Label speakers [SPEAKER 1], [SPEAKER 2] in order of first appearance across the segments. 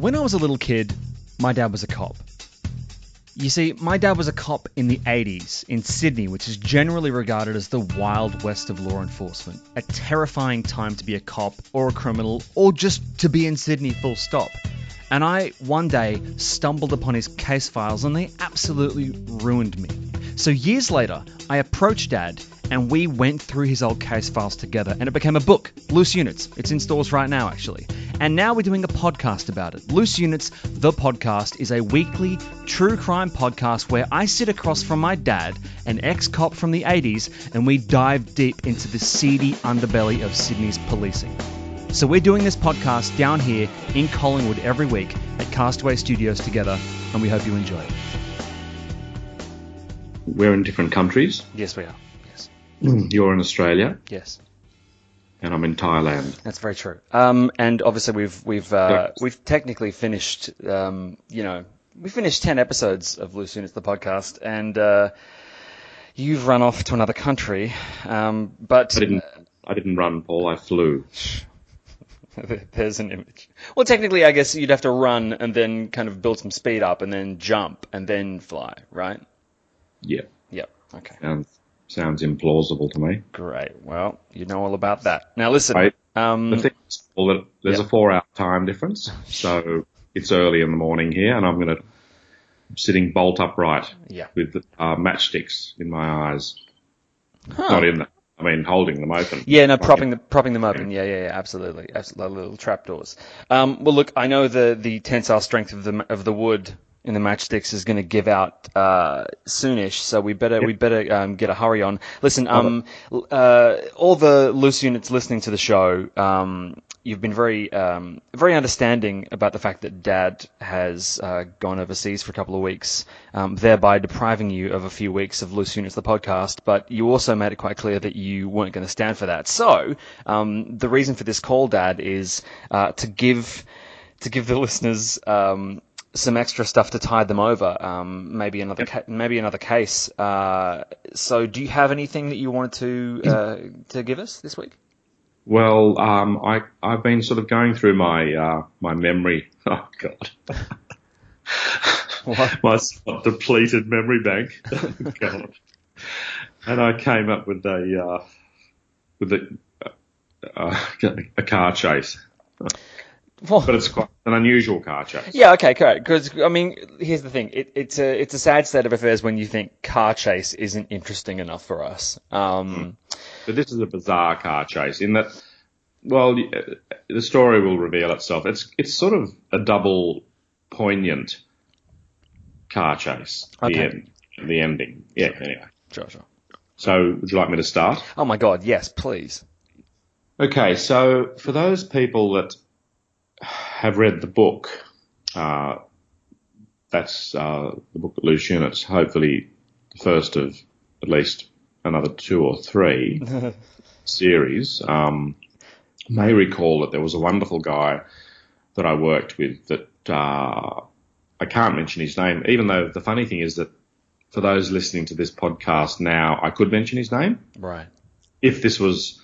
[SPEAKER 1] When I was a little kid, my dad was a cop. You see, my dad was a cop in the 80s in Sydney, which is generally regarded as the wild west of law enforcement. A terrifying time to be a cop or a criminal or just to be in Sydney full stop. And I, one day, stumbled upon his case files and they absolutely ruined me. So years later, I approached Dad and we went through his old case files together and it became a book, Loose Units. It's in stores right now, actually. And now we're doing a podcast about it. Loose Units, the podcast, is a weekly true crime podcast where I sit across from my dad, an ex cop from the 80s, and we dive deep into the seedy underbelly of Sydney's policing. So we're doing this podcast down here in Collingwood every week at Castaway Studios together, and we hope you enjoy it.
[SPEAKER 2] We're in different countries.
[SPEAKER 1] Yes, we are. Yes.
[SPEAKER 2] You're in Australia,
[SPEAKER 1] Yes.
[SPEAKER 2] And I'm in Thailand.
[SPEAKER 1] That's very true. Um, and obviously we've we've uh, we've technically finished. Um, you know, we finished ten episodes of Loose Units, the podcast, and uh, you've run off to another country. Um, but
[SPEAKER 2] I didn't. I didn't run, Paul. I flew.
[SPEAKER 1] there's an image. Well, technically, I guess you'd have to run and then kind of build some speed up, and then jump, and then fly, right?
[SPEAKER 2] Yeah,
[SPEAKER 1] Yep. Okay.
[SPEAKER 2] sounds sounds implausible to me.
[SPEAKER 1] Great. Well, you know all about that. Now listen.
[SPEAKER 2] Right.
[SPEAKER 1] Um,
[SPEAKER 2] The thing is, that there's
[SPEAKER 1] Yeah.
[SPEAKER 2] a four-hour time difference, so it's early in the morning here, and I'm going to sitting bolt upright
[SPEAKER 1] yeah.
[SPEAKER 2] with uh, matchsticks in my eyes. Not in them. I mean, holding them open.
[SPEAKER 1] Yeah, no, propping the propping them open. Yeah, yeah, yeah, absolutely, absolutely, little trapdoors. Um, well, look, I know the the tensile strength of the of the wood in the matchsticks is going to give out uh, soonish, so we better we better um, get a hurry on. Listen, um, uh, all the loose units listening to the show, um, you've been very um, very understanding about the fact that Dad has uh, gone overseas for a couple of weeks, um, thereby depriving you of a few weeks of loose units, the podcast. But you also made it quite clear that you weren't going to stand for that. So um, the reason for this call, Dad, is uh, to give to give the listeners um, some extra stuff to tide them over. Um, maybe another ca- maybe another case. Uh, so do you have anything that you wanted to uh, to give us this week?
[SPEAKER 2] Well, um, I I've been sort of going through my uh, my memory. Oh God, my depleted memory bank. God, and I came up with a uh, with a uh, a car chase,
[SPEAKER 1] Well,
[SPEAKER 2] but it's quite an unusual car chase.
[SPEAKER 1] Yeah, okay, correct. Because I mean, here's the thing: it, it's a it's a sad state of affairs when you think car chase isn't interesting enough for us. Um,
[SPEAKER 2] But this is a bizarre car chase in that, well, uh, the story will reveal itself. It's it's sort of a double poignant car chase.
[SPEAKER 1] Okay.
[SPEAKER 2] The end, the ending. Yeah. Anyway.
[SPEAKER 1] sure, sure.
[SPEAKER 2] So, would you like me to start?
[SPEAKER 1] Oh my God, yes, please.
[SPEAKER 2] Okay. So, for those people that have read the book, uh, that's uh, the book at Loose Units. Hopefully, the first of at least another two or three series. Um, may recall that there was a wonderful guy that I worked with that uh, I can't mention his name, even though the funny thing is that for those listening to this podcast now, I could mention his name
[SPEAKER 1] Right.
[SPEAKER 2] if this was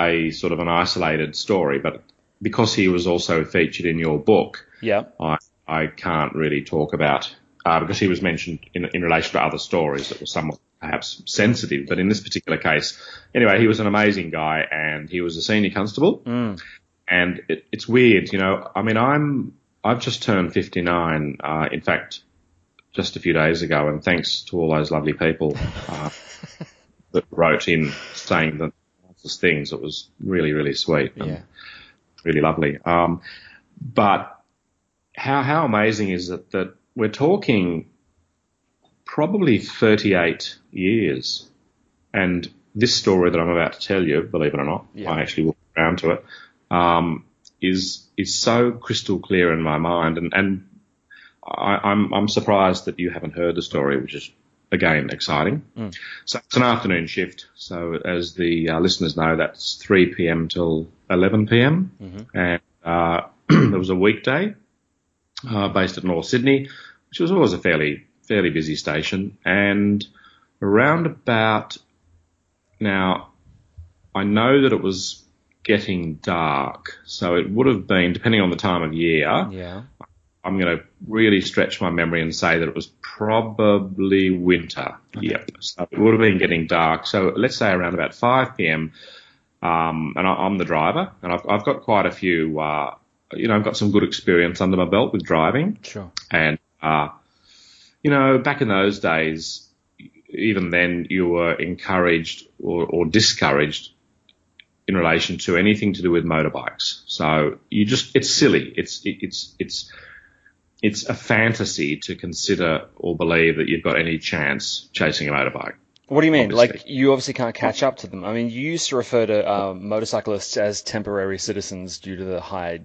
[SPEAKER 2] a sort of an isolated story, but because he was also featured in your book,
[SPEAKER 1] Yeah.
[SPEAKER 2] I, I can't really talk about uh, because he was mentioned in, in relation to other stories that were somewhat perhaps sensitive, but in this particular case, anyway, he was an amazing guy and he was a senior constable and it, it's weird, you know. I mean, I'm I've just turned 59. Uh, in fact, just a few days ago, and thanks to all those lovely people uh, that wrote in saying the nicest things. It was really, really sweet and
[SPEAKER 3] Yeah.
[SPEAKER 2] Really lovely. Um, but how how amazing is it that we're talking probably 38 years, and this story that I'm about to tell you, believe it or not,
[SPEAKER 3] Yeah.
[SPEAKER 2] I actually walked around to it, um, is is so crystal clear in my mind, and and I, I'm I'm surprised that you haven't heard the story, which is again exciting. So it's an afternoon shift. So as the uh, listeners know, that's 3 p.m. till 11 p.m. And uh, there was a weekday uh, based at North Sydney, which was always a fairly fairly busy station. And around about now, I know that it was getting dark, so it would have been depending on the time of year.
[SPEAKER 3] Yeah.
[SPEAKER 2] I'm going to really stretch my memory and say that it was probably winter. Yep. So it would have been getting dark. So let's say around about 5 p.m. Um, and I, I'm the driver, and I've, I've got quite a few. Uh, you know, I've got some good experience under my belt with driving,
[SPEAKER 3] Sure.
[SPEAKER 2] and uh, you know, back in those days, even then, you were encouraged or, or discouraged in relation to anything to do with motorbikes. So you just, it's silly. It's, it, it's, it's, it's a fantasy to consider or believe that you've got any chance chasing a motorbike.
[SPEAKER 3] What do you mean?
[SPEAKER 2] Obviously.
[SPEAKER 3] Like you obviously can't catch up to them. I mean, you used to refer to uh, motorcyclists as temporary citizens due to the high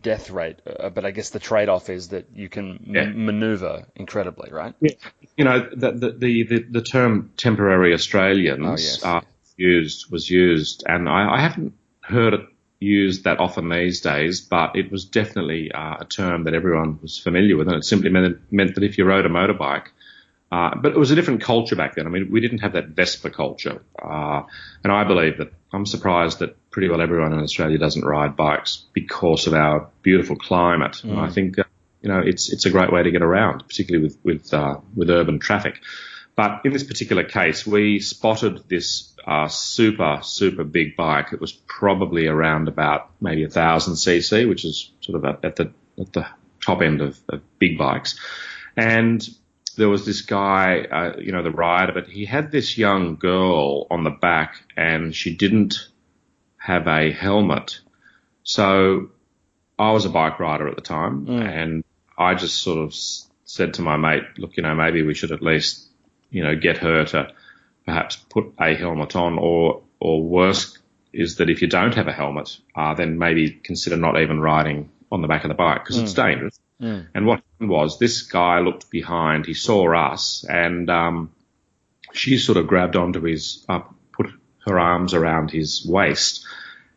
[SPEAKER 3] death rate, uh, but I guess the trade-off is that you can m-
[SPEAKER 2] Yeah.
[SPEAKER 3] maneuver incredibly, right? Yeah.
[SPEAKER 2] You know, the, the, the, the, the term temporary Australians
[SPEAKER 3] Oh, yes.
[SPEAKER 2] uh, used, was used, and I, I haven't heard it used that often these days, but it was definitely uh, a term that everyone was familiar with, and it simply meant, meant that if you rode a motorbike, uh, but it was a different culture back then. I mean, we didn't have that Vespa culture, uh, and I believe that I'm surprised that pretty well everyone in Australia doesn't ride bikes because of our beautiful climate. And I think uh, you know it's it's a great way to get around, particularly with with uh, with urban traffic. But in this particular case, we spotted this uh, super super big bike. It was probably around about maybe a thousand cc, which is sort of at, at the at the top end of, of big bikes, and there was this guy, uh, you know, the rider, but he had this young girl on the back and she didn't have a helmet. So I was a bike rider at the time and I just sort of said to my mate, look, you know, maybe we should at least, you know, get her to perhaps put a helmet on or, or worse is that if you don't have a helmet, uh, then maybe consider not even riding on the back of the bike because it's dangerous. And what happened was this guy looked behind, he saw us, and um, she sort of grabbed onto his, uh, put her arms around his waist,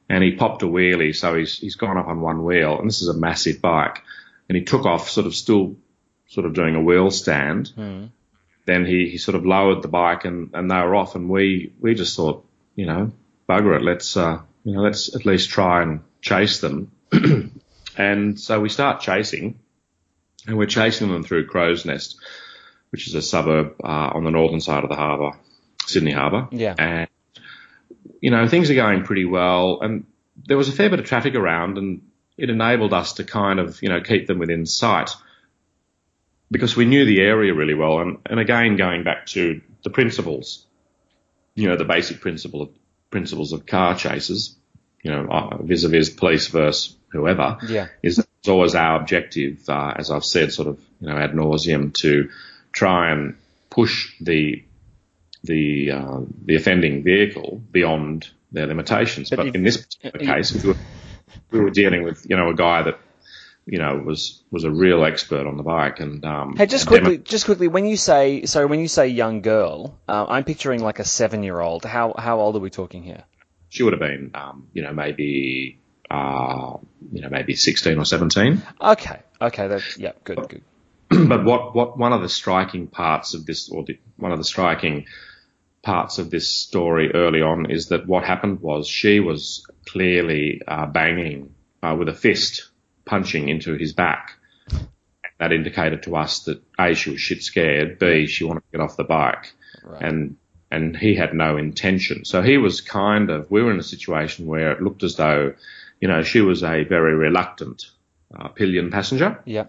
[SPEAKER 2] and he popped a wheelie. So he's he's gone up on one wheel, and this is a massive bike, and he took off, sort of still, sort of doing a wheel stand. Then he, he sort of lowered the bike, and, and they were off, and we we just thought, you know, bugger it, let's uh, you know, let's at least try and chase them. and so we start chasing and we're chasing them through Crow's Nest, which is a suburb uh, on the northern side of the harbour, Sydney Harbour.
[SPEAKER 3] Yeah.
[SPEAKER 2] And you know things are going pretty well, and there was a fair bit of traffic around, and it enabled us to kind of you know keep them within sight because we knew the area really well. And, and again, going back to the principles, you know, the basic principle of principles of car chases, you know, uh, vis-a-vis police versus whoever
[SPEAKER 3] Yeah.
[SPEAKER 2] is it's always our objective, uh, as I've said, sort of, you know, ad nauseum to try and push the the uh, the offending vehicle beyond their limitations.
[SPEAKER 3] But
[SPEAKER 2] But, in this particular case, we were, we were dealing with, you know, a guy that, you know, was was a real expert on the bike and um.
[SPEAKER 3] Hey, just
[SPEAKER 2] and demo-
[SPEAKER 3] quickly, just quickly, when you say so, when you say young girl, uh, I'm picturing like a seven-year-old. How how old are we talking here?
[SPEAKER 2] she would have been, um, you know, maybe, uh, you know, maybe 16 or 17.
[SPEAKER 3] Okay, okay, that's yeah, good, good.
[SPEAKER 2] but what, what one of the striking parts of this, or the, one of the striking parts of this story early on is that what happened was she was clearly uh, banging uh, with a fist, punching into his back. That indicated to us that A, she was shit scared, B, she wanted to get off the bike.
[SPEAKER 3] Right.
[SPEAKER 2] And and he had no intention. So he was kind of, we were in a situation where it looked as though, you know, she was a very reluctant uh, pillion passenger.
[SPEAKER 3] Yeah.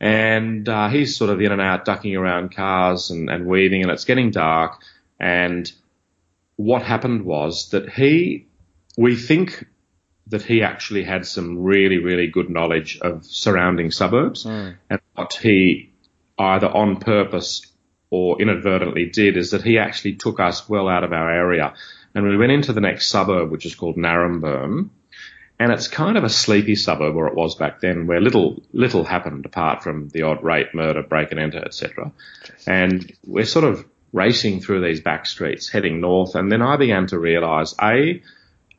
[SPEAKER 2] And uh, he's sort of in and out, ducking around cars and, and weaving, and it's getting dark. And what happened was that he, we think that he actually had some really, really good knowledge of surrounding suburbs.
[SPEAKER 3] Mm.
[SPEAKER 2] And what he either on purpose or inadvertently did is that he actually took us well out of our area. And we went into the next suburb, which is called Naremburn. And it's kind of a sleepy suburb, or it was back then, where little little happened apart from the odd rape, murder, break and enter, etc. And we're sort of racing through these back streets, heading north, and then I began to realise, a,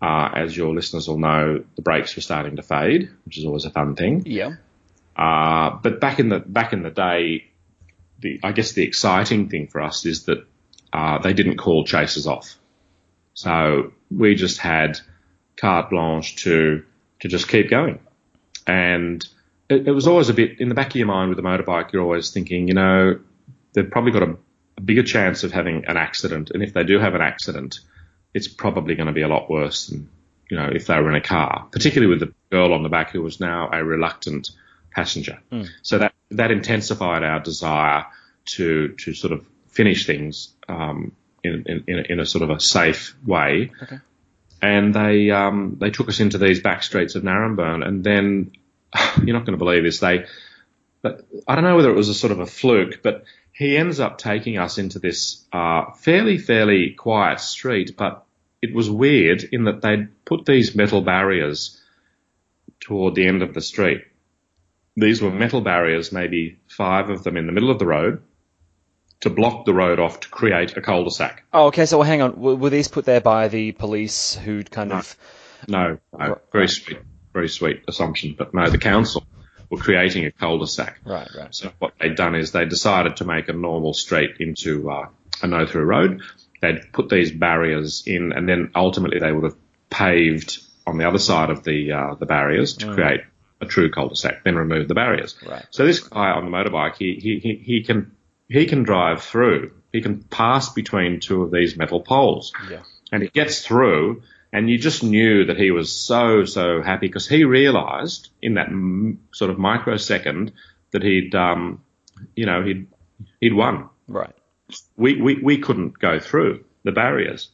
[SPEAKER 2] uh, as your listeners will know, the brakes were starting to fade, which is always a fun thing.
[SPEAKER 3] Yeah.
[SPEAKER 2] Uh, but back in the back in the day, the I guess the exciting thing for us is that uh, they didn't call chasers off, so we just had carte blanche to to just keep going, and it, it was always a bit in the back of your mind with a motorbike. You're always thinking, you know, they've probably got a, a bigger chance of having an accident, and if they do have an accident, it's probably going to be a lot worse than you know if they were in a car, particularly with the girl on the back who was now a reluctant passenger. So that that intensified our desire to to sort of finish things um, in, in in a, in a sort of a safe way.
[SPEAKER 3] Okay.
[SPEAKER 2] And they um, they took us into these back streets of Naremburn, and then you're not going to believe this. They, but I don't know whether it was a sort of a fluke, but he ends up taking us into this uh, fairly fairly quiet street, but it was weird in that they'd put these metal barriers toward the end of the street. These were metal barriers, maybe five of them in the middle of the road, to block the road off to create a cul-de-sac.
[SPEAKER 3] Oh, okay. So well, hang on. W- were these put there by the police who'd kind of?
[SPEAKER 2] No, no, very sweet, very sweet assumption, but no, the council were creating a cul-de-sac.
[SPEAKER 3] Right, right.
[SPEAKER 2] So what they'd done is they decided to make a normal street into uh, a no-through road. They'd put these barriers in, and then ultimately they would have paved on the other side of the uh, the barriers to create a true cul-de-sac. Then remove the barriers.
[SPEAKER 3] Right.
[SPEAKER 2] So this guy on the motorbike, he he he, he can he can drive through. He can pass between two of these metal poles
[SPEAKER 3] Yeah.
[SPEAKER 2] and he gets through and you just knew that he was so so happy because he realized in that m- sort of microsecond that he'd um you know he'd he'd won
[SPEAKER 3] Right.
[SPEAKER 2] We we, we couldn't go through the barriers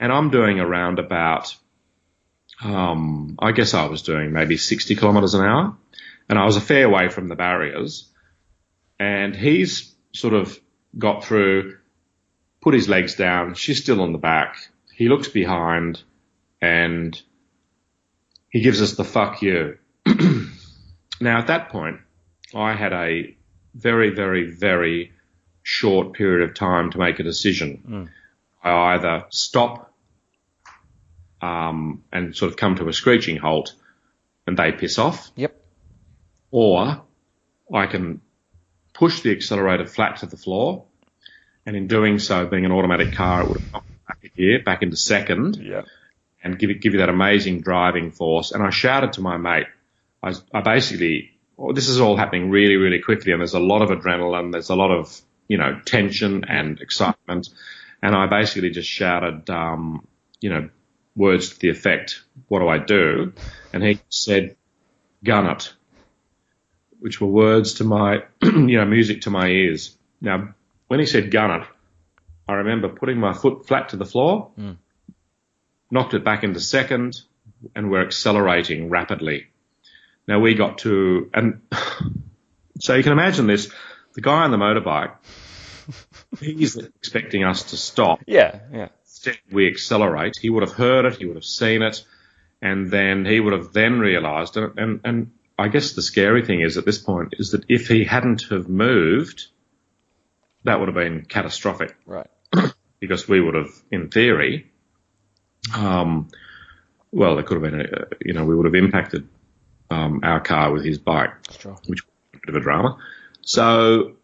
[SPEAKER 2] and i'm doing around about um i guess i was doing maybe 60 kilometers an hour and i was a fair way from the barriers and he's sort of got through put his legs down. She's still on the back. He looks behind and he gives us the fuck you. now at that point, I had a very, very, very short period of time to make a decision. I either stop um, and sort of come to a screeching halt and they piss off,
[SPEAKER 3] Yep.
[SPEAKER 2] or I can push the accelerator flat to the floor, and in doing so, being an automatic car, it would have back a gear, back into second,
[SPEAKER 3] Yeah.
[SPEAKER 2] and give it, give you that amazing driving force. And I shouted to my mate, I, I basically, well, this is all happening really, really quickly, and there's a lot of adrenaline, there's a lot of, you know, tension and excitement, and I basically just shouted, um, you know, words to the effect, what do I do? And he said, gun it which were words to my, you know, music to my ears. Now, when he said gun it, I remember putting my foot flat to the floor, knocked it back into second, and we're accelerating rapidly. Now we got to, and so you can imagine this, the guy on the motorbike, he's expecting us to stop
[SPEAKER 3] Yeah. Yeah.
[SPEAKER 2] instead we accelerate. He would have heard it, he would have seen it, and then he would have then realised. And, and and I guess the scary thing is at this point is that if he hadn't have moved, that would have been catastrophic
[SPEAKER 3] Right.
[SPEAKER 2] because we would have, in theory, um, well, it could have been, a, you know, we would have impacted um, our car with his bike
[SPEAKER 3] Sure.
[SPEAKER 2] which was a bit of a drama. So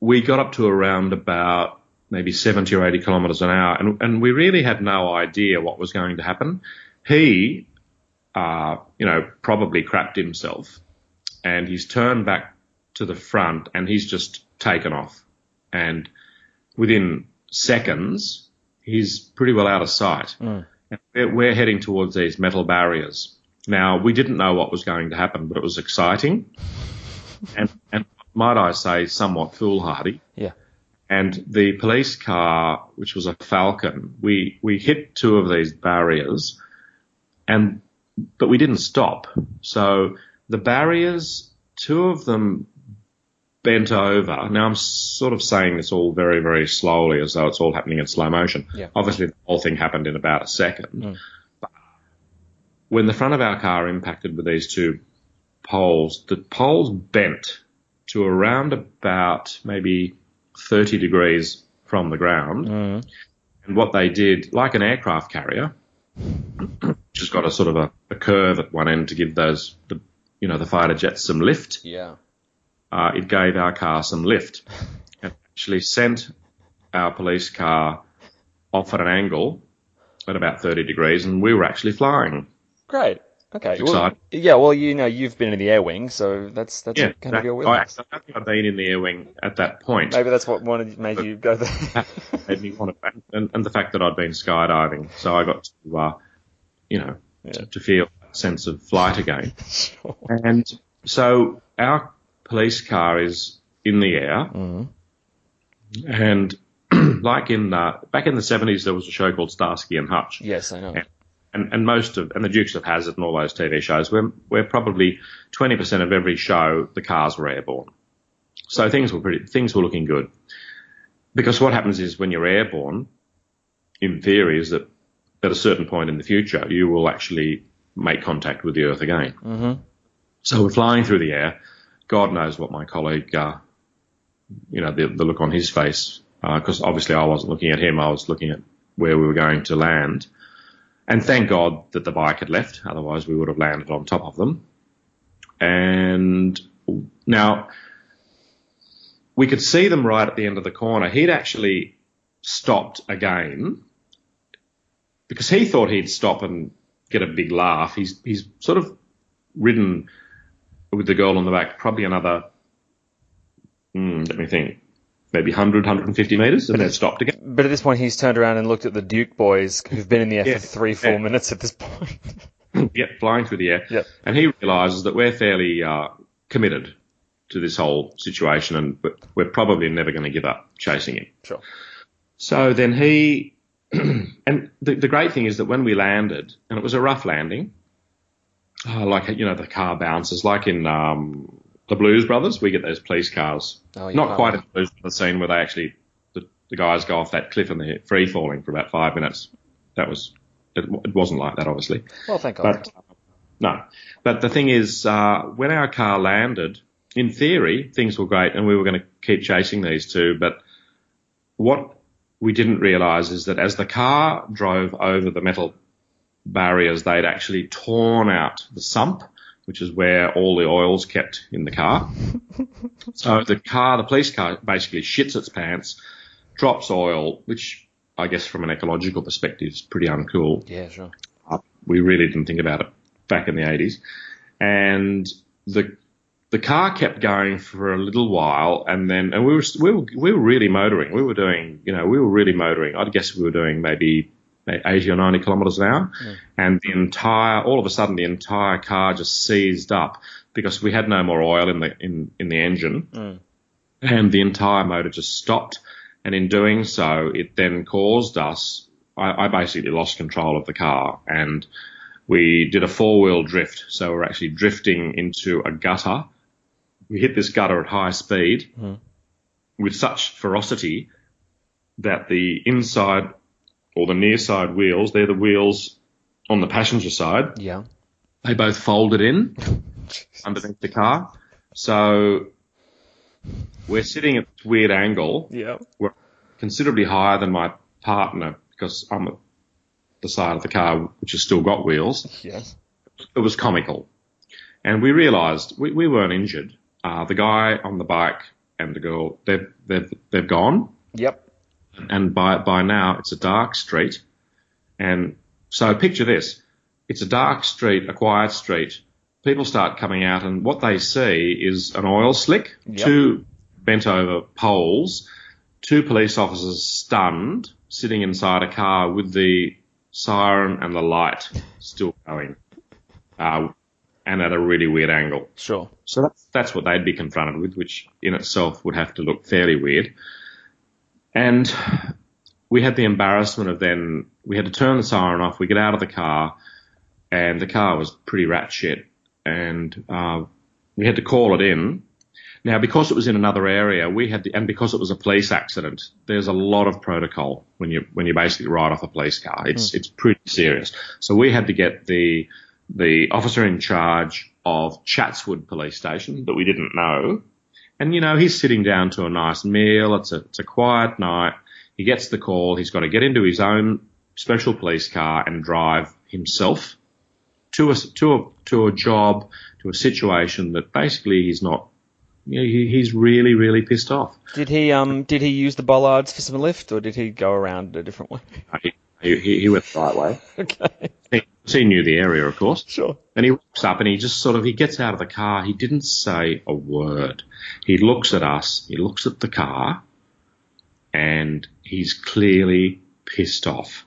[SPEAKER 2] we got up to around about maybe 70 or 80 kilometres an hour, and, and we really had no idea what was going to happen. He, uh, you know, probably crapped himself, and he's turned back to the front, and he's just taken off. And within seconds, he's pretty well out of sight. We're, we're heading towards these metal barriers. Now, we didn't know what was going to happen, but it was exciting. and, and might I say, somewhat foolhardy.
[SPEAKER 1] Yeah.
[SPEAKER 2] And the police car, which was a Falcon, we, we hit two of these barriers and, but we didn't stop. So the barriers, two of them bent over. Now I'm sort of saying this all very, very slowly as though it's all happening in slow motion.
[SPEAKER 1] Yeah.
[SPEAKER 2] Obviously the whole thing happened in about a second. Mm. But when the front of our car impacted with these two poles, the poles bent to around about maybe 30 degrees from the ground. And what they did, like an aircraft carrier, which has got a sort of a, a curve at one end to give those, the, you know, the fighter jets some lift
[SPEAKER 1] Yeah.
[SPEAKER 2] uh, it gave our car some lift and actually sent our police car off at an angle at about 30 degrees and we were actually flying.
[SPEAKER 1] Great. Okay.
[SPEAKER 2] It's
[SPEAKER 1] Well, yeah. Well, you know, you've been in the air wing, so that's that's
[SPEAKER 2] Yeah,
[SPEAKER 1] kind of your
[SPEAKER 2] I,
[SPEAKER 1] wheelhouse.
[SPEAKER 2] I don't think I'd been in the air wing at that point.
[SPEAKER 1] Maybe that's what wanted made you go there.
[SPEAKER 2] made me want to, and, and the fact that I'd been skydiving, so I got to, uh, you know, to, to feel a sense of flight again. And so our police car is in the air, and like in uh, back in the seventies, there was a show called Starsky and Hutch,
[SPEAKER 1] yes, I know.
[SPEAKER 2] and, and and most of and the Dukes of Hazzard and all those TV shows, where where probably twenty percent of every show the cars were airborne. So things were pretty things were looking good. Because what happens is when you're airborne, in theory, is that at a certain point in the future you will actually make contact with the Earth again. Mm-hmm. So we're flying through the air. God knows what my colleague, uh, you know, the, the look on his face, because obviously I wasn't looking at him. I was looking at where we were going to land. And thank God that the bike had left, otherwise we would have landed on top of them. And now we could see them right at the end of the corner. He'd actually stopped again because he thought he'd stop and get a big laugh. He's he's sort of ridden with the girl on the back probably another, mm, let me think, maybe 100, 150 metres, and then stopped again.
[SPEAKER 1] But at this point, he's turned around and looked at the Duke boys who've been in the air
[SPEAKER 2] Yeah.
[SPEAKER 1] for three, four
[SPEAKER 2] Yeah.
[SPEAKER 1] minutes at this point.
[SPEAKER 2] yeah, flying through the air.
[SPEAKER 1] Yep.
[SPEAKER 2] And he realises that we're fairly uh, committed to this whole situation, and we're- we're probably never going to give up chasing him.
[SPEAKER 1] Sure.
[SPEAKER 2] So then he, and the, the great thing is that when we landed, and it was a rough landing, uh, like you know the car bounces, like in um, the Blues Brothers, we get those police cars.
[SPEAKER 1] Oh.
[SPEAKER 2] Not quite in the Blues Brothers scene where they actually the, the guys go off that cliff and they're free falling for about five minutes. That was it, it wasn't like that, obviously.
[SPEAKER 1] Well, thank God.
[SPEAKER 2] But no. But the thing is, uh, when our car landed, in theory, things were great and we were going to keep chasing these two. But what we didn't realize is that as the car drove over the metal barriers, they'd actually torn out the sump, which is where all the oil's kept in the car. so the car, the police car basically shits its pants, drops oil, which I guess from an ecological perspective is pretty uncool
[SPEAKER 1] yeah, sure.
[SPEAKER 2] we really didn't think about it back in the 80s. And the the car kept going for a little while, and then and we were we were we were really motoring. We were doing you know we were really motoring. I'd guess we were doing maybe 80 or 90 kilometres an hour, and the entire all of a sudden the entire car just seized up because we had no more oil in the in in the engine, mm. and the entire motor just stopped. And in doing so, it then caused us. I, I basically lost control of the car, and we did a four wheel drift. So we're actually drifting into a gutter. We hit this gutter at high speed mm. with such ferocity that the inside or the near side wheels, they're the wheels on the passenger side,
[SPEAKER 1] Yeah.
[SPEAKER 2] they both folded in underneath the car. So we're sitting at this weird angle.
[SPEAKER 1] Yeah.
[SPEAKER 2] We're considerably higher than my partner because I'm at the side of the car which has still got wheels.
[SPEAKER 1] Yes.
[SPEAKER 2] It was comical. And we realised we, we weren't injured. Uh, the guy on the bike and the girl, they've, they've, they've gone.
[SPEAKER 1] Yep.
[SPEAKER 2] And by, by now it's a dark street. And so picture this. It's a dark street, a quiet street. People start coming out and what they see is an oil slick,
[SPEAKER 1] Yep.
[SPEAKER 2] two bent over poles, two police officers stunned, sitting inside a car with the siren and the light still going, uh, and at a really weird angle.
[SPEAKER 1] Sure.
[SPEAKER 2] So that's, that's what they'd be confronted with, which in itself would have to look fairly weird. And we had the embarrassment of then, we had to turn the siren off, we get out of the car, and the car was pretty rat shit, and uh, we had to call it in. Now, because it was in another area, we had, to, and because it was a police accident, there's a lot of protocol when you when you basically ride off a police car. It's it's pretty serious. So we had to get the the officer in charge of Chatswood Police Station that we didn't know, and you know he's sitting down to a nice meal. It's a it's a quiet night. He gets the call. He's got to get into his own special police car and drive himself to a to a to a job to a situation that basically he's not. You know, he, he's really really pissed off.
[SPEAKER 1] Did he um did he use the bollards for some lift, or did he go around a different way?
[SPEAKER 2] He, he, he went the right way.
[SPEAKER 1] okay.
[SPEAKER 2] He, he knew the area, of course.
[SPEAKER 1] Sure.
[SPEAKER 2] And he walks up and he just sort of he gets out of the car. He didn't say a word. He looks at us. He looks at the car, and he's clearly pissed off.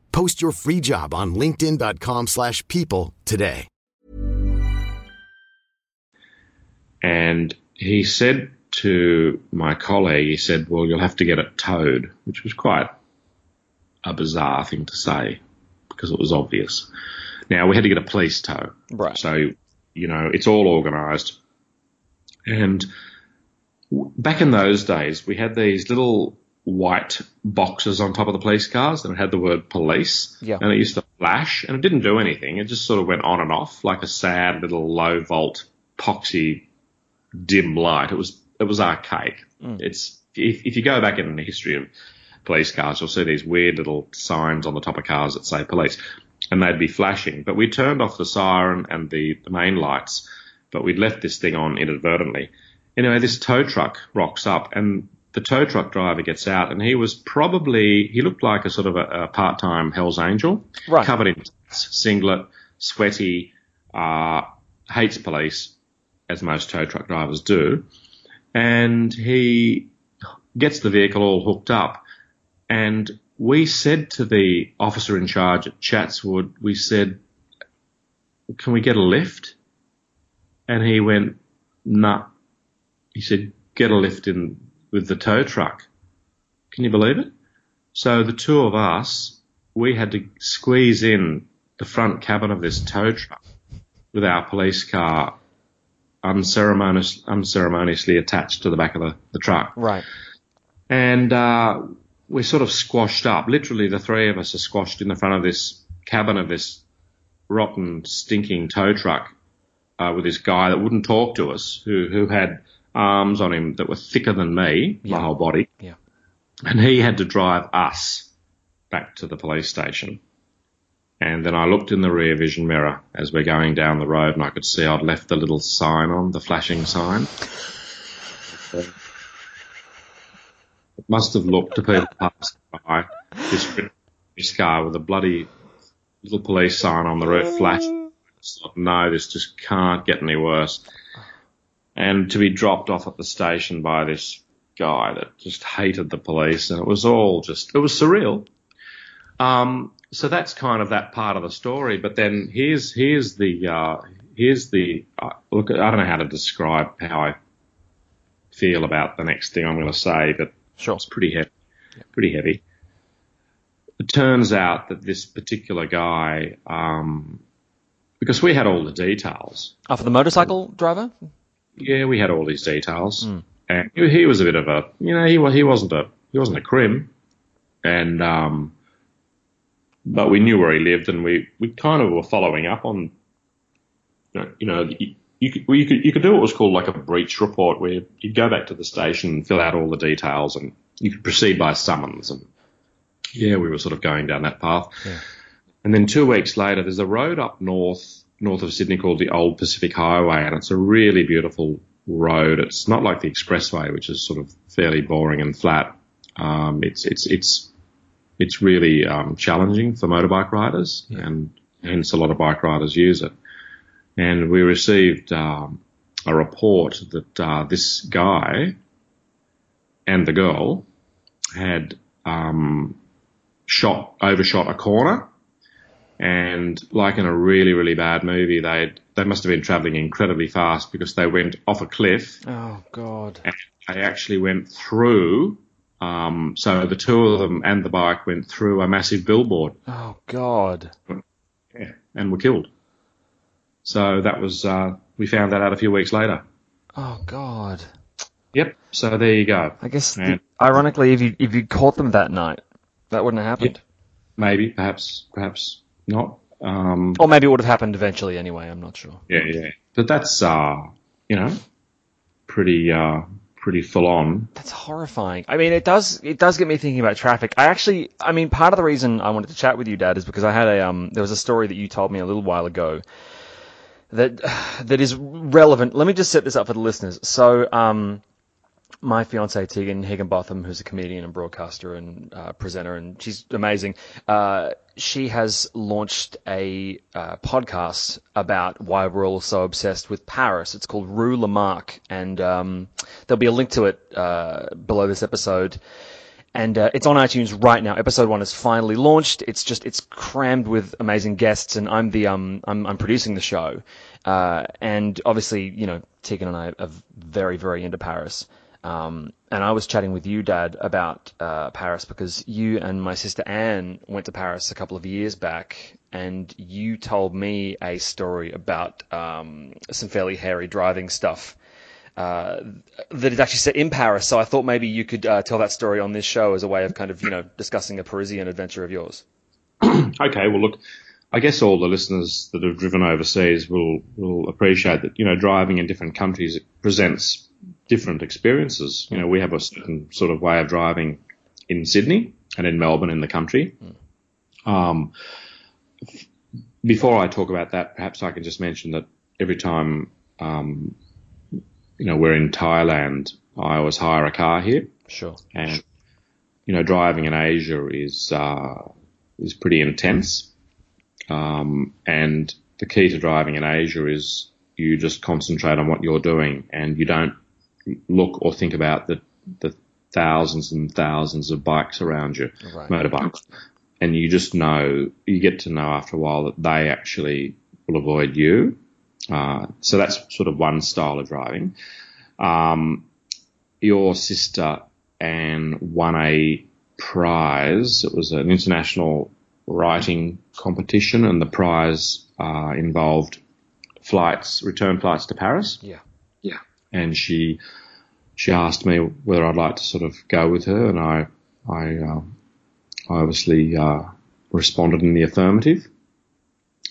[SPEAKER 4] Post your free job on linkedin.com/people slash people today.
[SPEAKER 2] And he said to my colleague, he said, well, you'll have to get it towed, which was quite a bizarre thing to say because it was obvious. Now we had to get a police tow.
[SPEAKER 1] Right.
[SPEAKER 2] So, you know, it's all organised. And back in those days, we had these little white boxes on top of the police cars and it had the word police.
[SPEAKER 1] Yeah.
[SPEAKER 2] And it used to flash and it didn't do anything. It just sort of went on and off like a sad little low volt poxy dim light. It was, it was archaic. Mm. It's, if, if you go back in the history of police cars, you'll see these weird little signs on the top of cars that say police and they'd be flashing. But we turned off the siren and the, the main lights, but we'd left this thing on inadvertently. Anyway, this tow truck rocks up and the tow truck driver gets out and he was probably, he looked like a sort of a, a part-time Hell's Angel.
[SPEAKER 1] Right.
[SPEAKER 2] Covered in singlet, sweaty, uh, hates police, as most tow truck drivers do. And he gets the vehicle all hooked up and we said to the officer in charge at Chatswood, we said, can we get a lift? And he went, nah. He said, get a lift in with the tow truck. Can you believe it? So the two of us, we had to squeeze in the front cabin of this tow truck with our police car unceremonious, unceremoniously attached to the back of the, the truck
[SPEAKER 1] Right.
[SPEAKER 2] and uh, we're sort of squashed up. Literally, the three of us are squashed in the front of this cabin of this rotten, stinking tow truck uh, with this guy that wouldn't talk to us, who who had arms on him that were thicker than me, my whole body.
[SPEAKER 1] Yeah.
[SPEAKER 2] And he had to drive us back to the police station. And then I looked in the rear vision mirror as we're going down the road and I could see I'd left the little sign on, the flashing sign. It must have looked to people passing by this, this car with a bloody little police sign on the roof flashing. Thought, no, this just can't get any worse. And to be dropped off at the station by this guy that just hated the police and it was all just, it was surreal. Um, so that's kind of that part of the story. But then here's here's the uh, here's the uh, look. I don't know how to describe how I feel about the next thing I'm going to say, but
[SPEAKER 1] sure.
[SPEAKER 2] it's pretty heavy. Pretty heavy. It turns out that this particular guy, um, because we had all the details.
[SPEAKER 1] Oh, for the motorcycle driver?
[SPEAKER 2] Yeah, we had all these details, mm. and he was a bit of a, you know, he was he wasn't a he wasn't a crim, and um, but we knew where he lived, and we, we kind of were following up on, you know, you, you could, you could you could do what was called like a breach report, where you'd go back to the station and fill out all the details, and you could proceed by summons. And yeah, we were sort of going down that path.
[SPEAKER 1] Yeah.
[SPEAKER 2] And then two weeks later, there's a road up north north of Sydney called the Old Pacific Highway, and it's a really beautiful road. It's not like the expressway, which is sort of fairly boring and flat. Um, it's it's it's it's really um, challenging for motorbike riders, yeah. and hence a lot of bike riders use it. And we received um, a report that uh, this guy and the girl had um, shot overshot a corner, and like in a really really bad movie, they they must have been travelling incredibly fast because they went off a cliff.
[SPEAKER 1] Oh God!
[SPEAKER 2] And they actually went through um, so the two of them and the bike went through a massive billboard.
[SPEAKER 1] Oh God!
[SPEAKER 2] Yeah, and were killed. So that was uh, we found that out a few weeks later.
[SPEAKER 1] Oh God!
[SPEAKER 2] Yep. So there you go.
[SPEAKER 1] I guess the, ironically, if you if you caught them that night, that wouldn't have happened.
[SPEAKER 2] Maybe, perhaps, perhaps not. Um,
[SPEAKER 1] or maybe it would have happened eventually anyway. I'm not sure.
[SPEAKER 2] Yeah, yeah. But that's uh, you know, pretty uh, pretty full on.
[SPEAKER 1] That's horrifying. I mean, it does it does get me thinking about traffic. I actually, I mean, part of the reason I wanted to chat with you, Dad, is because I had a um, there was a story that you told me a little while ago that that is relevant. Let me just set this up for the listeners. So, um, my fiance Tegan Higginbotham, who's a comedian and broadcaster and uh, presenter, and she's amazing. Uh, she has launched a uh, podcast about why we're all so obsessed with Paris. It's called Rue La Marque, and um, there'll be a link to it uh, below this episode. And uh, it's on iTunes right now. Episode one is finally launched. It's just it's crammed with amazing guests, and I'm the um I'm I'm producing the show, uh, and obviously you know Tegan and I are very very into Paris. Um, and I was chatting with you, Dad, about uh, Paris because you and my sister Anne went to Paris a couple of years back, and you told me a story about um, some fairly hairy driving stuff uh, that is actually set in Paris. So I thought maybe you could uh, tell that story on this show as a way of kind of you know discussing a Parisian adventure of yours.
[SPEAKER 2] okay, well look. I guess all the listeners that have driven overseas will will appreciate that you know driving in different countries presents different experiences. You know, we have a certain sort of way of driving in Sydney and in Melbourne in the country. Um, before I talk about that, perhaps I can just mention that every time, um, you know, we're in Thailand, I always hire a car here.
[SPEAKER 1] Sure.
[SPEAKER 2] And, you know, driving in Asia is, uh, is pretty intense. Um, and the key to driving in Asia is you just concentrate on what you're doing and you don't look or think about the, the thousands and thousands of bikes around you, right. motorbikes. And you just know, you get to know after a while that they actually will avoid you. Uh, so that's sort of one style of driving. Um, your sister Anne won a prize. It was an international writing competition, and the prize uh, involved flights, return flights to Paris.
[SPEAKER 1] Yeah
[SPEAKER 2] and she she asked me whether I'd like to sort of go with her, and I I, uh, I obviously uh, responded in the affirmative.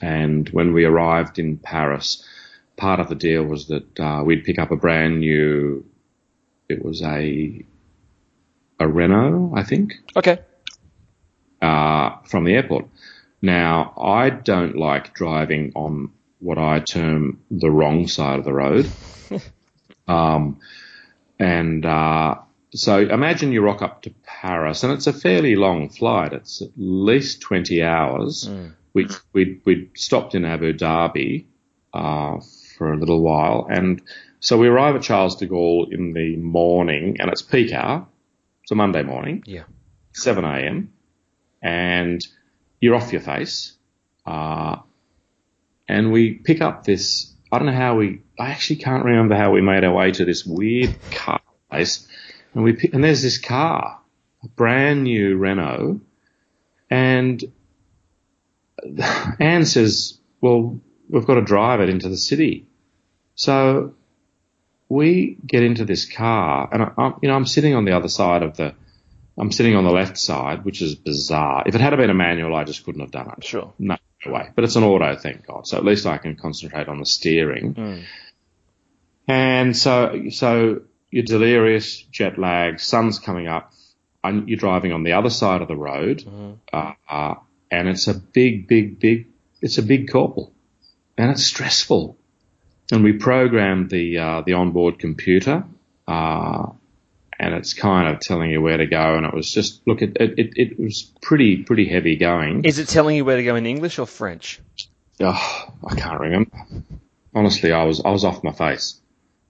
[SPEAKER 2] And when we arrived in Paris, part of the deal was that uh, we'd pick up a brand new. It was a a Renault, I think.
[SPEAKER 1] Okay.
[SPEAKER 2] Uh, from the airport, Now, I don't like driving on what I term the wrong side of the road. um, and uh, so imagine you rock up to Paris, and it's a fairly long flight. It's at least 20 hours. Mm. We, we, we stopped in Abu Dhabi uh, for a little while, and so we arrive at Charles de Gaulle in the morning, and it's peak hour. It's a Monday morning.
[SPEAKER 1] Yeah.
[SPEAKER 2] 7 a.m. And you're off your face. Uh, and we pick up this, I don't know how we, I actually can't remember how we made our way to this weird car place. And we and there's this car, a brand new Renault. And Anne says, well, we've got to drive it into the city. So we get into this car, and I, am you know, I'm sitting on the other side of the, I'm sitting on the left side, which is bizarre. If it had been a manual, I just couldn't have done it.
[SPEAKER 1] Sure.
[SPEAKER 2] No way. But it's an auto, thank God. So at least I can concentrate on the steering.
[SPEAKER 1] Mm.
[SPEAKER 2] And so, so you're delirious, jet lag, sun's coming up, and you're driving on the other side of the road,
[SPEAKER 1] mm-hmm.
[SPEAKER 2] uh, uh, and it's a big, big, big, it's a big call, and it's stressful and we programmed the uh, the onboard computer, uh, and it's kind of telling you where to go. And it was just look, it, it it was pretty pretty heavy going.
[SPEAKER 1] Is it telling you where to go in English or French?
[SPEAKER 2] Oh, I can't remember. Honestly, I was I was off my face,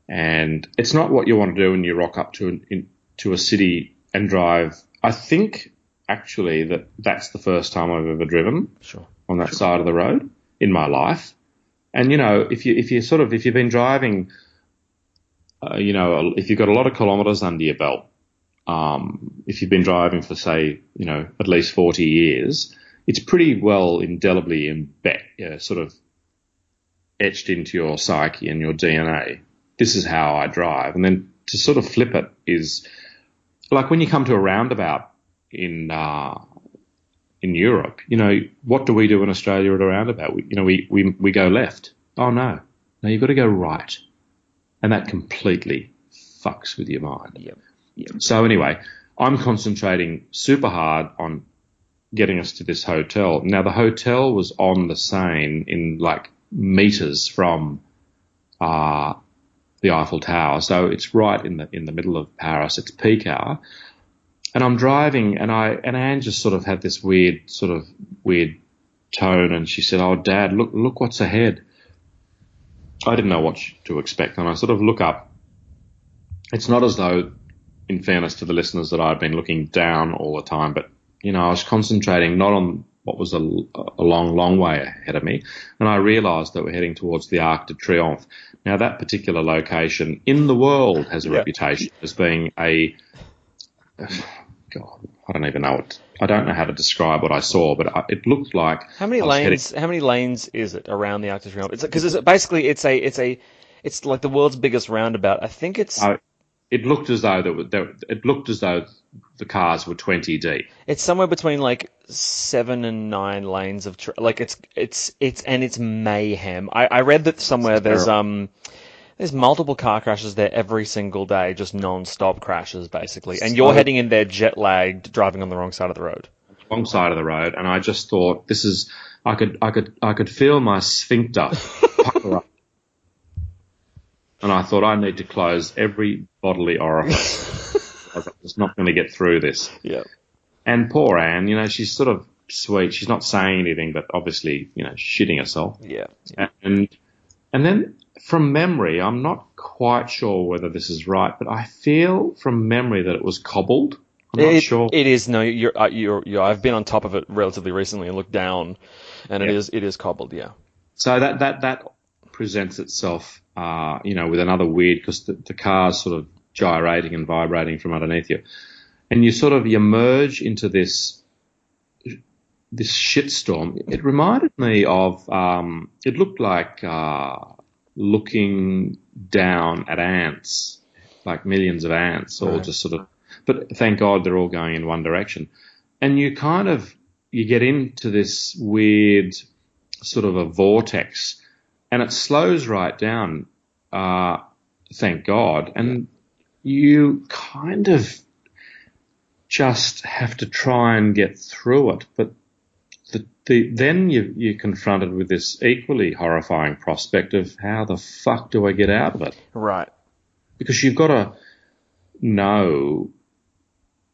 [SPEAKER 2] and it's not what you want to do when you rock up to an, in, to a city and drive. I think actually that that's the first time I've ever driven
[SPEAKER 1] sure.
[SPEAKER 2] on that
[SPEAKER 1] sure.
[SPEAKER 2] side of the road in my life. And you know, if you if you sort of if you've been driving, uh, you know, if you've got a lot of kilometres under your belt, um, if you've been driving for say, you know, at least forty years, it's pretty well indelibly embed, uh, sort of etched into your psyche and your DNA. This is how I drive, and then to sort of flip it is like when you come to a roundabout in uh, in Europe, you know, what do we do in Australia at a roundabout? We, you know, we, we, we go left. Oh no. No, you've got to go right. And that completely fucks with your mind.
[SPEAKER 1] Yep. Yep.
[SPEAKER 2] So anyway, I'm concentrating super hard on getting us to this hotel. Now the hotel was on the Seine in like meters from, uh, the Eiffel Tower. So it's right in the, in the middle of Paris. It's peak hour and I'm driving, and I and Anne just sort of had this weird sort of weird tone, and she said, "Oh, Dad, look look what's ahead." I didn't know what to expect, and I sort of look up. It's not as though, in fairness to the listeners, that I'd been looking down all the time, but you know, I was concentrating not on what was a, a long, long way ahead of me, and I realised that we're heading towards the Arc de Triomphe. Now, that particular location in the world has a reputation as being a God, I don't even know what. I don't know how to describe what I saw, but it looked like.
[SPEAKER 1] How many lanes? How many lanes is it around the Arc de Triomphe? It's because it's, basically it's a it's a it's like the world's biggest roundabout. I think it's.
[SPEAKER 2] Uh, it looked as though there, there, it looked as though the cars were twenty deep.
[SPEAKER 1] It's somewhere between like seven and nine lanes of tra- like it's it's it's and it's mayhem. I, I read that somewhere there's um there's multiple car crashes there every single day, just non-stop crashes basically. And you're heading in there jet lagged, driving on the wrong side of the road.
[SPEAKER 2] Wrong side of the road, and I just thought this is. I could, I could, I could feel my sphincter pucker up, and I thought I need to close every bodily orifice. I'm just not going to get through this.
[SPEAKER 1] Yeah.
[SPEAKER 2] And poor Anne, you know, she's sort of sweet. She's not saying anything, but obviously, you know, shitting herself.
[SPEAKER 1] Yeah.
[SPEAKER 2] And and then from memory, I'm not quite sure whether this is right, but I feel from memory that it was cobbled. I'm not sure.
[SPEAKER 1] It is no, you're, uh, you're, you're, I've been on top of it relatively recently and looked down, and yeah. it is it is cobbled. Yeah.
[SPEAKER 2] So that that that presents itself, uh, you know, with another weird because the, the car's sort of gyrating and vibrating from underneath you, and you sort of you merge into this this shitstorm. It reminded me of um, it looked like uh, looking down at ants, like millions of ants, all right. just sort of. But thank God they're all going in one direction, and you kind of you get into this weird sort of a vortex, and it slows right down. Uh, thank God, and you kind of just have to try and get through it, but the, the, then you, you're confronted with this equally horrifying prospect of how the fuck do I get out of it?
[SPEAKER 1] Right.
[SPEAKER 2] Because you've got to know,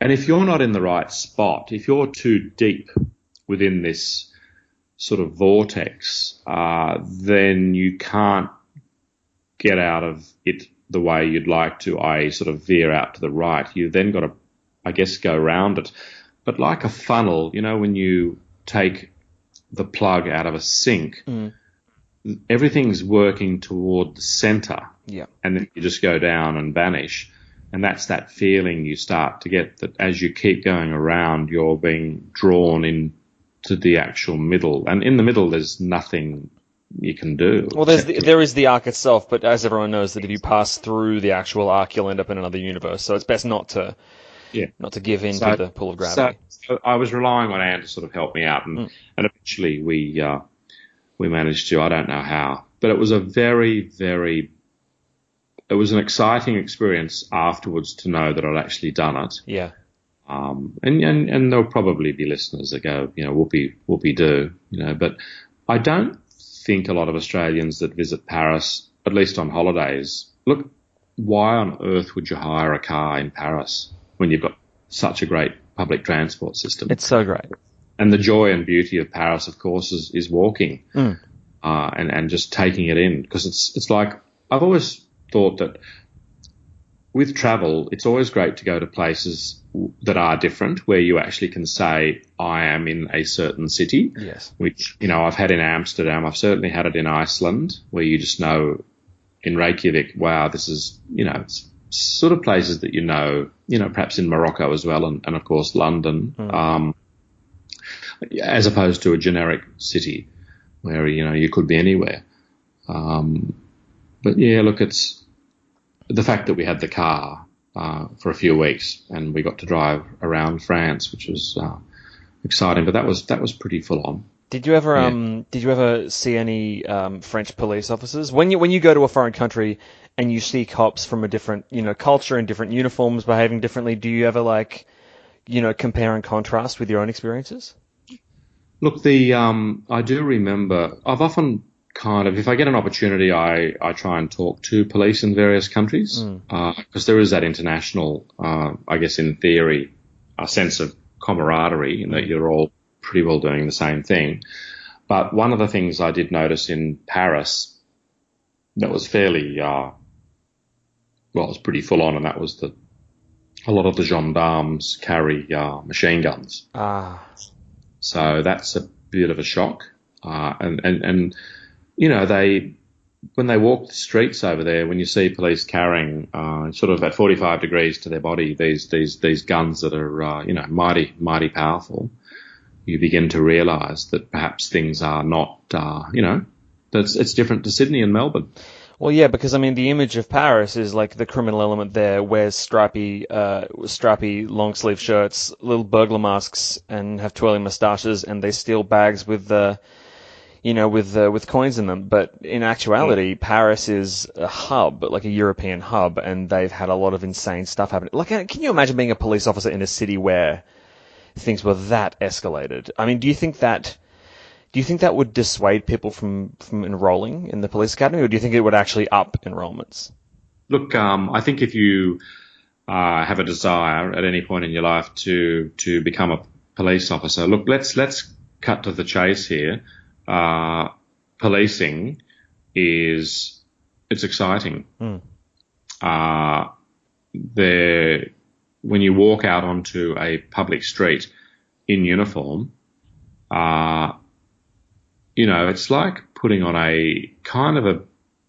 [SPEAKER 2] and if you're not in the right spot, if you're too deep within this sort of vortex, uh, then you can't get out of it the way you'd like to, i.e., sort of veer out to the right. You've then got to, I guess, go around it. But like a funnel, you know, when you take the plug out of a sink,
[SPEAKER 1] Mm.
[SPEAKER 2] everything's working toward the center.
[SPEAKER 1] Yeah.
[SPEAKER 2] And then you just go down and vanish. And that's that feeling you start to get that as you keep going around, you're being drawn into the actual middle. And in the middle, there's nothing you can do.
[SPEAKER 1] Well, there's the, there is the arc itself, but as everyone knows, that if you pass through the actual arc, you'll end up in another universe. So it's best not to
[SPEAKER 2] Yeah.
[SPEAKER 1] not to give in
[SPEAKER 2] So-
[SPEAKER 1] to the pull of gravity.
[SPEAKER 2] So, I was relying on Anne to sort of help me out, and, and eventually we uh, we managed to. I don't know how, but it was a very, very. It was an exciting experience afterwards to know that I'd actually done it.
[SPEAKER 1] yeah.
[SPEAKER 2] Um, and, and and there'll probably be listeners that go, you know, whoopee whoopee do, you know. But I don't think a lot of Australians that visit Paris, at least on holidays, look. Why on earth would you hire a car in Paris when you've got such a great public transport system?
[SPEAKER 1] It's so great.
[SPEAKER 2] and the joy and beauty of Paris, of course, is, is walking
[SPEAKER 1] Mm.
[SPEAKER 2] uh, and and just taking it in because it's it's like I've always thought that with travel, it's always great to go to places that are different, where you actually can say, "I am in a certain city."
[SPEAKER 1] Yes.
[SPEAKER 2] Which you know I've had in Amsterdam. I've certainly had it in Iceland, where you just know in Reykjavik, wow, this is you know it's sort of places that you know, you know, perhaps in Morocco as well, and, and of course London. Um, as opposed to a generic city where you know you could be anywhere. Um, but yeah, look, it's the fact that we had the car uh, for a few weeks and we got to drive around France, which was uh, exciting. But that was that was pretty full on.
[SPEAKER 1] Did you ever
[SPEAKER 2] Yeah.
[SPEAKER 1] um did you ever see any um French police officers when you when you go to a foreign country and you see cops from a different you know culture and different uniforms behaving differently? Do you ever like you know compare and contrast with your own experiences?
[SPEAKER 2] Look, the um, I do remember. I've often kind of, if I get an opportunity, I I try and talk to police in various countries because there is that international, uh, I guess, in theory, a sense of camaraderie in that you're all pretty well doing the same thing. But one of the things I did notice in Paris that was fairly, uh, well, it was pretty full on, and that was that a lot of the gendarmes carry uh, machine guns.
[SPEAKER 1] Ah,
[SPEAKER 2] So that's a bit of a shock. Uh, and, and, and, you know, they, when they walk the streets over there, when you see police carrying, uh, sort of at 45 degrees to their body, these, these, these guns that are, uh, you know, mighty, mighty powerful, you begin to realize that perhaps things are not, uh, you know, that's, it's different to Sydney and Melbourne.
[SPEAKER 1] Well, yeah, because I mean, the image of Paris is like the criminal element there wears stripy, uh, stripy long sleeve shirts, little burglar masks, and have twirling moustaches, and they steal bags with the, you know, with uh, with coins in them. But in actuality, Paris is a hub, like a European hub, and they've had a lot of insane stuff happen. Like, uh, can you imagine being a police officer in a city where things were that escalated? I mean, do you think that? Do you think that would dissuade people from, from enrolling in the police academy, or do you think it would actually up enrollments?
[SPEAKER 2] Look, um, I think if you uh, have a desire at any point in your life to to become a police officer, look, let's let's cut to the chase here. Uh, policing is it's exciting. Uh, there, when you walk out onto a public street in uniform, uh, you know, it's like putting on a kind of a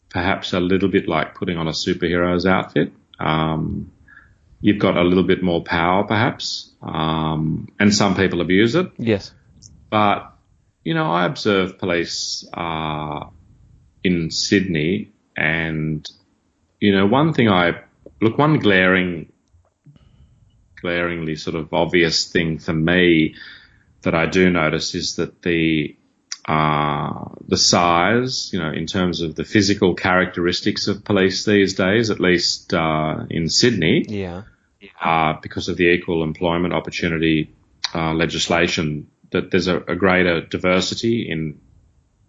[SPEAKER 2] perhaps a little bit like putting on a superhero's outfit. Um, you've got a little bit more power, perhaps, um, and some people abuse it.
[SPEAKER 1] Yes.
[SPEAKER 2] But you know, I observe police uh, in Sydney, and you know, one thing I look, one glaring, glaringly sort of obvious thing for me that I do notice is that the uh, the size, you know, in terms of the physical characteristics of police these days, at least uh, in Sydney,
[SPEAKER 1] Yeah.
[SPEAKER 2] uh, because of the equal employment opportunity uh, legislation that there's a, a greater diversity in,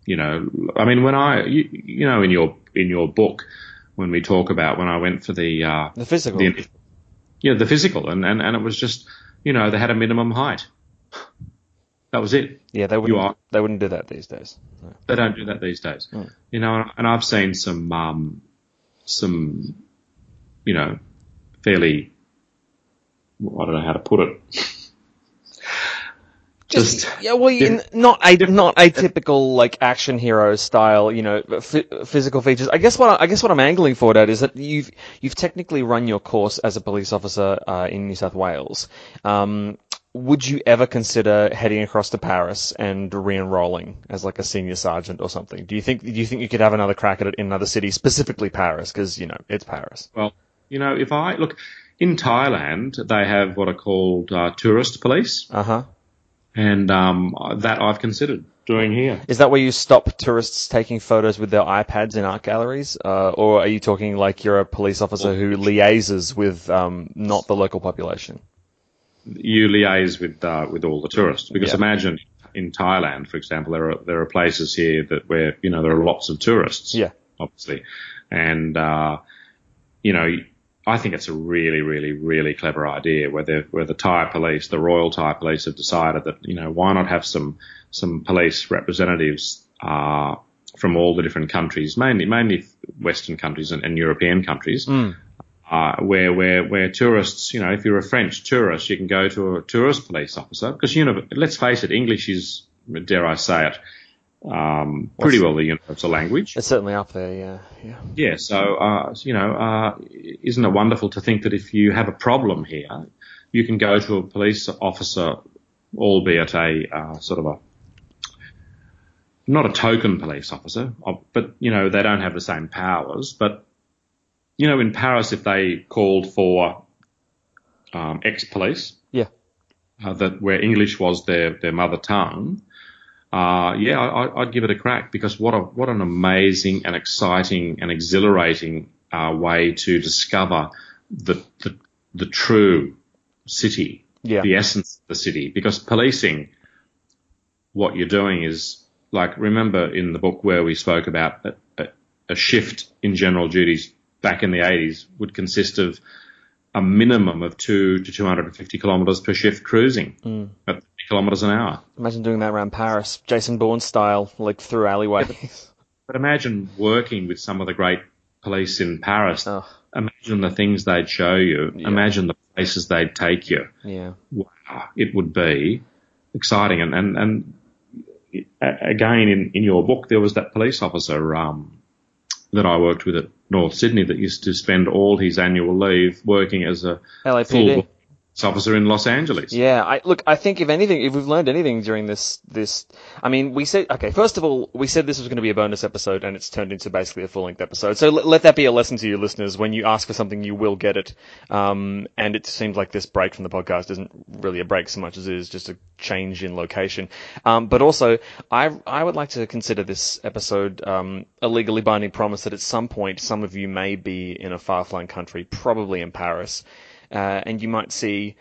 [SPEAKER 2] you know, I mean, when I, you, you know, in your in your book, when we talk about when I went for the uh,
[SPEAKER 1] The physical.
[SPEAKER 2] the, yeah, the physical, and, and and it was just, you know, they had a minimum height. That was it.
[SPEAKER 1] yeah, they wouldn't.
[SPEAKER 2] you are-
[SPEAKER 1] They wouldn't do that these days. No.
[SPEAKER 2] They don't do that these days. You know, and I've seen some, um, some, you know, fairly, I don't know how to put it. Just,
[SPEAKER 1] yeah, well, you, not a not atypical like action hero style, you know, f- physical features. I guess what I, I guess what I'm angling for, Dad, is that you've you've technically run your course as a police officer uh, in New South Wales. Um, would you ever consider heading across to Paris and re-enrolling as like a senior sergeant or something? Do you think do you think you could have another crack at it in another city, specifically Paris? Because you know it's Paris.
[SPEAKER 2] well, you know, if I look in Thailand, they have what are called uh, tourist police,
[SPEAKER 1] Uh huh.
[SPEAKER 2] And um, that I've considered doing here.
[SPEAKER 1] Is that where you stop tourists taking photos with their iPads in art galleries, uh, or are you talking like you're a police officer who liaises with um, not the local population?
[SPEAKER 2] You liaise with uh, with all the tourists because
[SPEAKER 1] Yeah.
[SPEAKER 2] imagine in Thailand, for example, there are there are places here that where you know there are lots of tourists.
[SPEAKER 1] Yeah.
[SPEAKER 2] obviously, and uh, you know. I think it's a really, really, really clever idea where the where the Thai police, the Royal Thai police, have decided that you know why not have some some police representatives uh, from all the different countries, mainly mainly Western countries and, and European countries, uh, where where where tourists, you know, if you're a French tourist, you can go to a tourist police officer because you know, let's face it, English is, dare I say it, um, pretty well the universal language.
[SPEAKER 1] It's certainly up there. Yeah, yeah.
[SPEAKER 2] Yeah, so uh, you know, uh, isn't it wonderful to think that if you have a problem here, you can go to a police officer, albeit a uh, sort of a not a token police officer, uh, but you know they don't have the same powers. But you know, in Paris, if they called for um, ex-police,
[SPEAKER 1] Yeah.
[SPEAKER 2] uh, that where English was their their mother tongue, uh, yeah, I, I'd give it a crack because what a what an amazing and exciting and exhilarating uh, way to discover the the, the true city,
[SPEAKER 1] Yeah.
[SPEAKER 2] the essence of the city. Because policing, what you're doing is like remember in the book where we spoke about a, a, a shift in general duties back in the 80s would consist of a minimum of two to 250 kilometres per shift cruising at 30 kilometres an hour.
[SPEAKER 1] Imagine doing that around Paris, Jason Bourne style, like through alleyways.
[SPEAKER 2] But imagine working with some of the great police in Paris.
[SPEAKER 1] Oh.
[SPEAKER 2] Imagine the things they'd show you. Imagine the places they'd take you.
[SPEAKER 1] yeah.
[SPEAKER 2] Wow, it would be exciting. And and and again, in in your book, there was that police officer um, that I worked with at North Sydney that used to spend all his annual leave working as a
[SPEAKER 1] LAPD.
[SPEAKER 2] full officer in Los Angeles.
[SPEAKER 1] Yeah, I look. I think if anything, if we've learned anything during this, this, I mean, we said okay. First of all, we said this was going to be a bonus episode, and it's turned into basically a full-length episode. So let, let that be a lesson to your listeners. When you ask for something, you will get it. Um, and it seems like this break from the podcast isn't really a break so much as it is just a change in location. Um, but also, I I would like to consider this episode um, a legally binding promise that at some point, some of you may be in a far-flung country, probably in Paris, uh, and you might see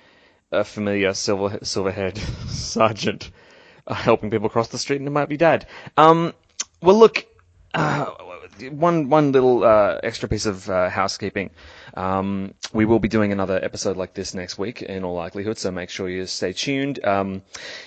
[SPEAKER 1] a familiar silver silver-haired sergeant uh, helping people cross the street, and it might be Dad. Um, well, look, uh, one one little uh, extra piece of uh, housekeeping. Um, we will be doing another episode like this next week, in all likelihood. So make sure you stay tuned. Um,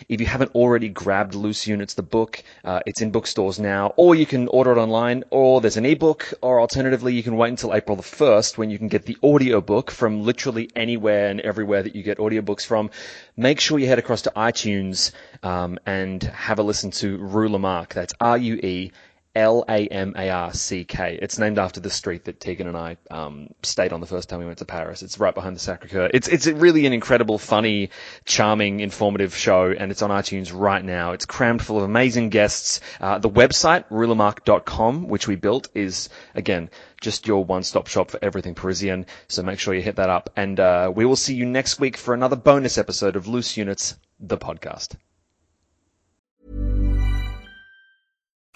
[SPEAKER 1] if you haven't already grabbed Loose Units, the book, uh, it's in bookstores now, or you can order it online, or there's an ebook, or alternatively, you can wait until April the first when you can get the audiobook from literally anywhere and everywhere that you get audiobooks from. Make sure you head across to iTunes um, and have a listen to Rue Lamarck. That's R U E. L A M A R C K. It's named after the street that Tegan and I um, stayed on the first time we went to Paris. It's right behind the Sacre Coeur. It's it's really an incredible, funny, charming, informative show, and it's on iTunes right now. It's crammed full of amazing guests. Uh, the website ruelamarck.com, which we built, is again just your one-stop shop for everything Parisian. So make sure you hit that up, and uh, we will see you next week for another bonus episode of Loose Units, the podcast.